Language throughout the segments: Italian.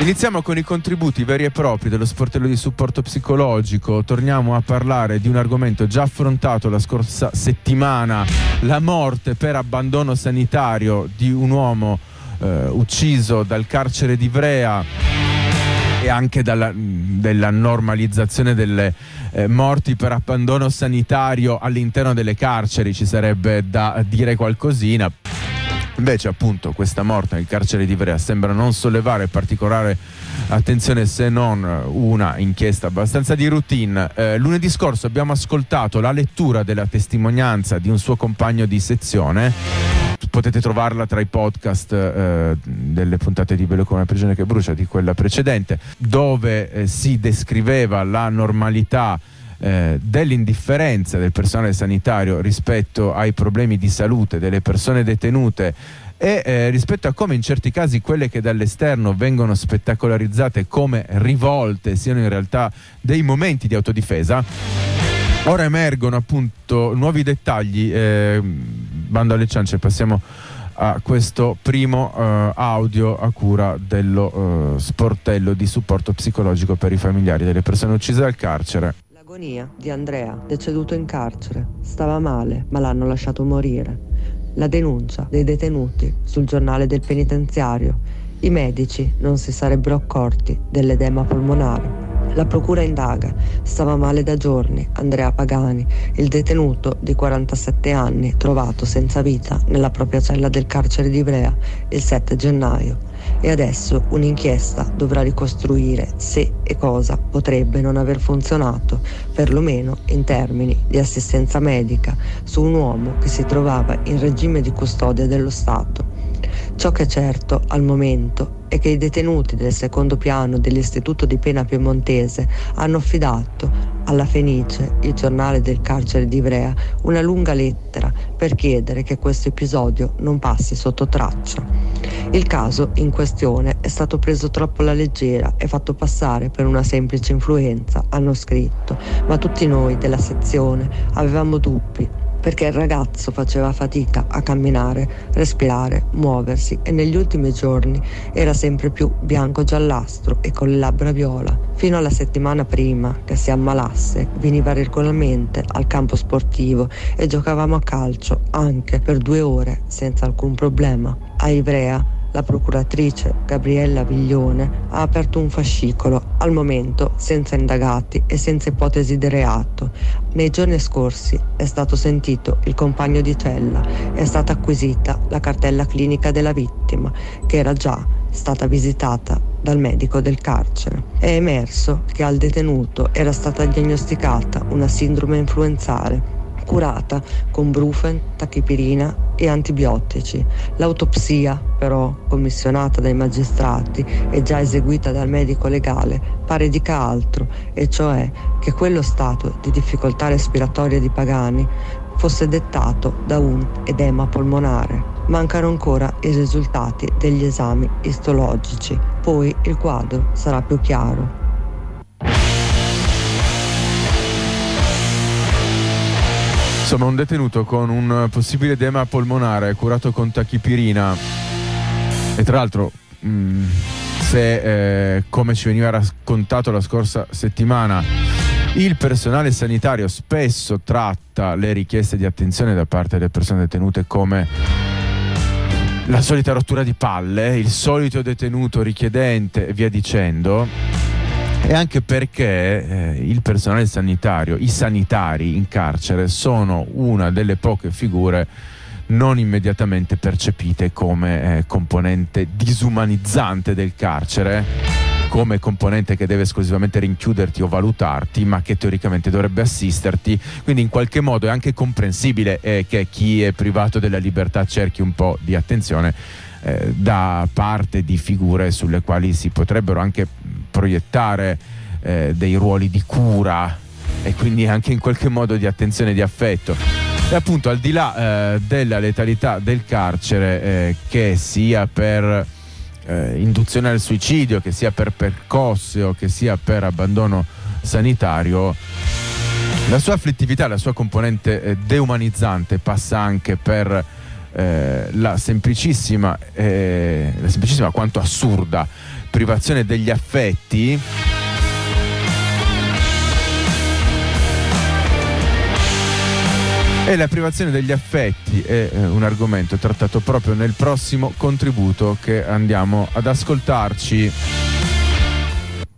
Iniziamo con i contributi veri e propri dello sportello di supporto psicologico. Torniamo a parlare di un argomento già affrontato la scorsa settimana, la morte per abbandono sanitario di un uomo eh, ucciso dal carcere di Ivrea e anche dalla, della normalizzazione delle eh, morti per abbandono sanitario all'interno delle carceri. Ci sarebbe da dire qualcosina. Invece appunto questa morte nel carcere di Ivrea sembra non sollevare particolare attenzione se non una inchiesta abbastanza di routine. Eh, lunedì scorso abbiamo ascoltato la lettura della testimonianza di un suo compagno di sezione. Potete trovarla tra i podcast eh, delle puntate di Bello come la prigione che brucia, di quella precedente, dove eh, si descriveva la normalità eh, dell'indifferenza del personale sanitario rispetto ai problemi di salute delle persone detenute e eh, rispetto a come in certi casi quelle che dall'esterno vengono spettacolarizzate come rivolte siano in realtà dei momenti di autodifesa. Ora emergono appunto nuovi dettagli, eh, bando alle ciance, passiamo a questo primo eh, audio a cura dello eh, sportello di supporto psicologico per i familiari delle persone uccise dal carcere. L'agonia di Andrea, deceduto in carcere. Stava male, ma l'hanno lasciato morire. La denuncia dei detenuti sul giornale del penitenziario. I medici non si sarebbero accorti dell'edema polmonare. La procura indaga. Stava male da giorni Andrea Pagani, il detenuto di 47 anni trovato senza vita nella propria cella del carcere di Ivrea il 7 gennaio e adesso un'inchiesta dovrà ricostruire se e cosa potrebbe non aver funzionato, perlomeno in termini di assistenza medica, su un uomo che si trovava in regime di custodia dello Stato. Ciò che è certo al momento è che i detenuti del secondo piano dell'Istituto di Pena Piemontese hanno affidato alla Fenice, il giornale del carcere di Ivrea, una lunga lettera per chiedere che questo episodio non passi sotto traccia. Il caso in questione è stato preso troppo alla leggera e fatto passare per una semplice influenza, hanno scritto, ma tutti noi della sezione avevamo dubbi perché il ragazzo faceva fatica a camminare, respirare, muoversi e negli ultimi giorni era sempre più bianco-giallastro e con le labbra viola. Fino alla settimana prima che si ammalasse, veniva regolarmente al campo sportivo e giocavamo a calcio anche per due ore senza alcun problema. A Ivrea la procuratrice Gabriella Viglione ha aperto un fascicolo, al momento senza indagati e senza ipotesi di reato. Nei giorni scorsi è stato sentito il compagno di cella, è stata acquisita la cartella clinica della vittima, che era già stata visitata dal medico del carcere. È emerso che al detenuto era stata diagnosticata una sindrome influenzale curata con brufen, tachipirina e antibiotici. L'autopsia, però, commissionata dai magistrati e già eseguita dal medico legale, pare dica altro, e cioè che quello stato di difficoltà respiratoria di Pagani fosse dettato da un edema polmonare. Mancano ancora i risultati degli esami istologici, poi il quadro sarà più chiaro. Insomma, un detenuto con un possibile edema polmonare curato con tachipirina. E tra l'altro mh, mm, se eh, come ci veniva raccontato la scorsa settimana il personale sanitario spesso tratta le richieste di attenzione da parte delle persone detenute come la solita rottura di palle, il solito detenuto richiedente e via dicendo e anche perché eh, il personale sanitario, i sanitari in carcere sono una delle poche figure non immediatamente percepite come eh, componente disumanizzante del carcere, come componente che deve esclusivamente rinchiuderti o valutarti, ma che teoricamente dovrebbe assisterti. Quindi in qualche modo è anche comprensibile eh, che chi è privato della libertà cerchi un po' di attenzione eh, da parte di figure sulle quali si potrebbero anche proiettare eh, dei ruoli di cura e quindi anche in qualche modo di attenzione e di affetto. E appunto al di là eh, della letalità del carcere, eh, che sia per eh, induzione al suicidio, che sia per percosse o che sia per abbandono sanitario, la sua afflittività, la sua componente eh, deumanizzante passa anche per eh, la semplicissima, eh, la semplicissima quanto assurda privazione degli affetti. E la privazione degli affetti è eh, un argomento trattato proprio nel prossimo contributo che andiamo ad ascoltarci.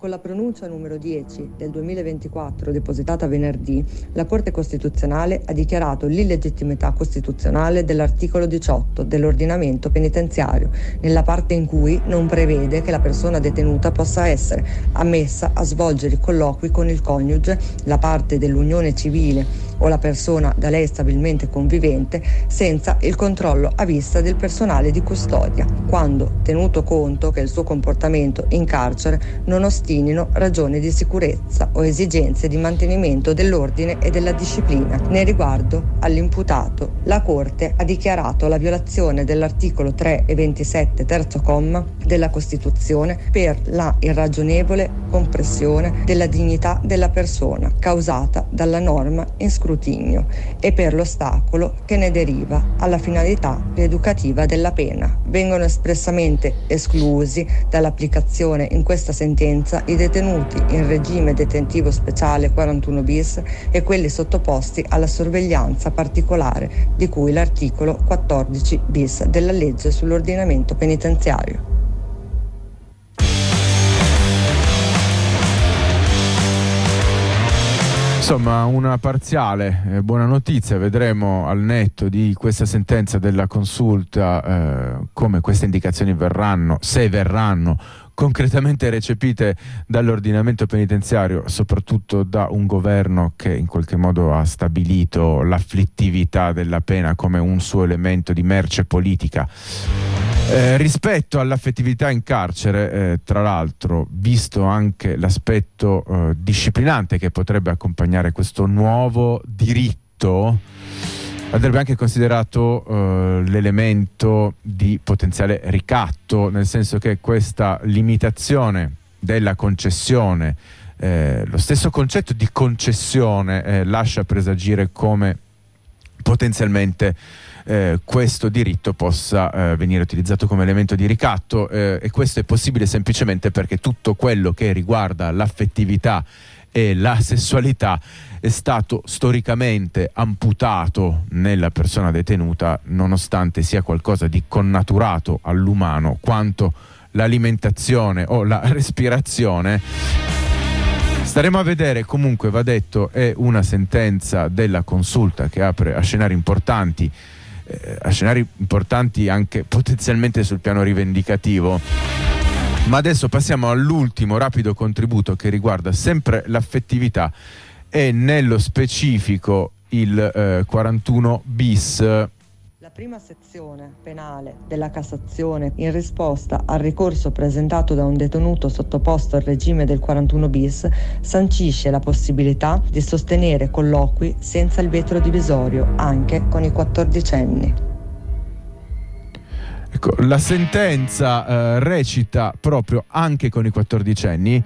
Con la pronuncia numero 10 del 2024 depositata venerdì, la Corte Costituzionale ha dichiarato l'illegittimità costituzionale dell'articolo 18 dell'ordinamento penitenziario, nella parte in cui non prevede che la persona detenuta possa essere ammessa a svolgere i colloqui con il coniuge, la parte dell'unione civile o la persona da lei stabilmente convivente senza il controllo a vista del personale di custodia, quando tenuto conto che il suo comportamento in carcere non ostinino ragioni di sicurezza o esigenze di mantenimento dell'ordine e della disciplina. Ne riguardo all'imputato, la Corte ha dichiarato la violazione dell'articolo 3 e 27 terzo comma della Costituzione per la irragionevole compressione della dignità della persona causata dalla norma in scrutinio e per l'ostacolo che ne deriva alla finalità rieducativa della pena. Vengono espressamente esclusi dall'applicazione in questa sentenza i detenuti in regime detentivo speciale 41 bis e quelli sottoposti alla sorveglianza particolare di cui l'articolo 14 bis della legge sull'ordinamento penitenziario. Insomma, una parziale eh, buona notizia, vedremo al netto di questa sentenza della consulta eh, come queste indicazioni verranno, se verranno concretamente recepite dall'ordinamento penitenziario, soprattutto da un governo che in qualche modo ha stabilito l'afflittività della pena come un suo elemento di merce politica. Eh, rispetto all'affettività in carcere, eh, tra l'altro, visto anche l'aspetto eh, disciplinante che potrebbe accompagnare questo nuovo diritto, andrebbe anche considerato eh, l'elemento di potenziale ricatto, nel senso che questa limitazione della concessione, eh, lo stesso concetto di concessione lascia presagire come potenzialmente eh, questo diritto possa eh, venire utilizzato come elemento di ricatto eh, e questo è possibile semplicemente perché tutto quello che riguarda l'affettività e la sessualità è stato storicamente amputato nella persona detenuta nonostante sia qualcosa di connaturato all'umano quanto l'alimentazione o la respirazione Staremo a vedere, comunque va detto, è una sentenza della consulta che apre a scenari importanti eh, a scenari importanti anche potenzialmente sul piano rivendicativo. Ma adesso passiamo all'ultimo rapido contributo che riguarda sempre l'affettività e nello specifico il eh, 41 bis prima sezione penale della Cassazione, in risposta al ricorso presentato da un detenuto sottoposto al regime del 41 bis, sancisce la possibilità di sostenere colloqui senza il vetro divisorio anche con i quattordicenni. Ecco, la sentenza eh, recita proprio anche con i quattordicenni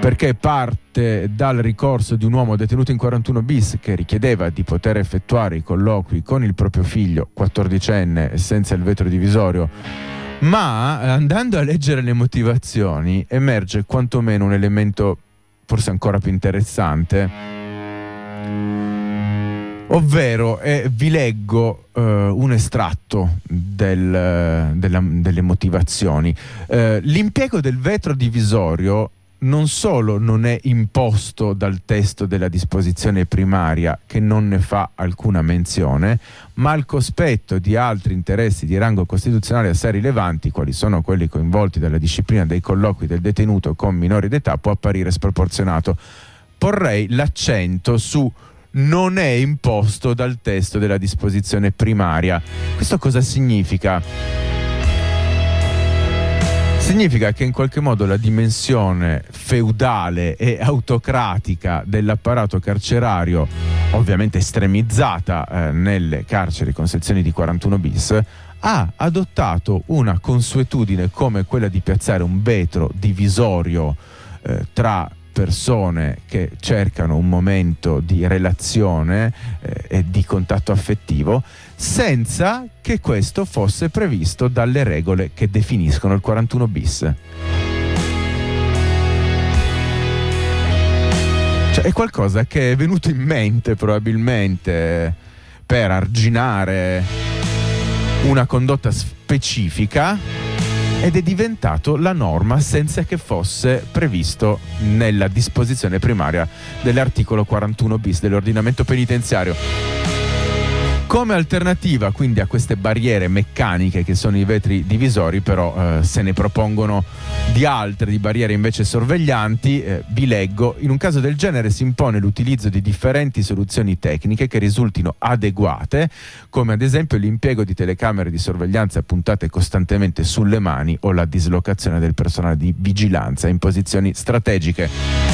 perché parte dal ricorso di un uomo detenuto in 41 bis che richiedeva di poter effettuare i colloqui con il proprio figlio, 14enne, senza il vetro divisorio. Ma andando a leggere le motivazioni emerge quantomeno un elemento forse ancora più interessante, ovvero eh, vi leggo eh, un estratto del, della, delle motivazioni. Eh, l'impiego del vetro divisorio non solo non è imposto dal testo della disposizione primaria che non ne fa alcuna menzione, ma al cospetto di altri interessi di rango costituzionale assai rilevanti, quali sono quelli coinvolti dalla disciplina dei colloqui del detenuto con minori d'età, può apparire sproporzionato. Porrei l'accento su non è imposto dal testo della disposizione primaria. Questo cosa significa? Significa che in qualche modo la dimensione feudale e autocratica dell'apparato carcerario, ovviamente estremizzata eh, nelle carceri con sezioni di 41 bis, ha adottato una consuetudine come quella di piazzare un vetro divisorio eh, tra persone che cercano un momento di relazione eh, e di contatto affettivo senza che questo fosse previsto dalle regole che definiscono il 41 bis. Cioè, è qualcosa che è venuto in mente probabilmente per arginare una condotta specifica ed è diventato la norma senza che fosse previsto nella disposizione primaria dell'articolo 41 bis dell'ordinamento penitenziario. Come alternativa quindi a queste barriere meccaniche che sono i vetri divisori, però eh, se ne propongono di altre, di barriere invece sorveglianti, eh, vi leggo, in un caso del genere si impone l'utilizzo di differenti soluzioni tecniche che risultino adeguate, come ad esempio l'impiego di telecamere di sorveglianza puntate costantemente sulle mani o la dislocazione del personale di vigilanza in posizioni strategiche.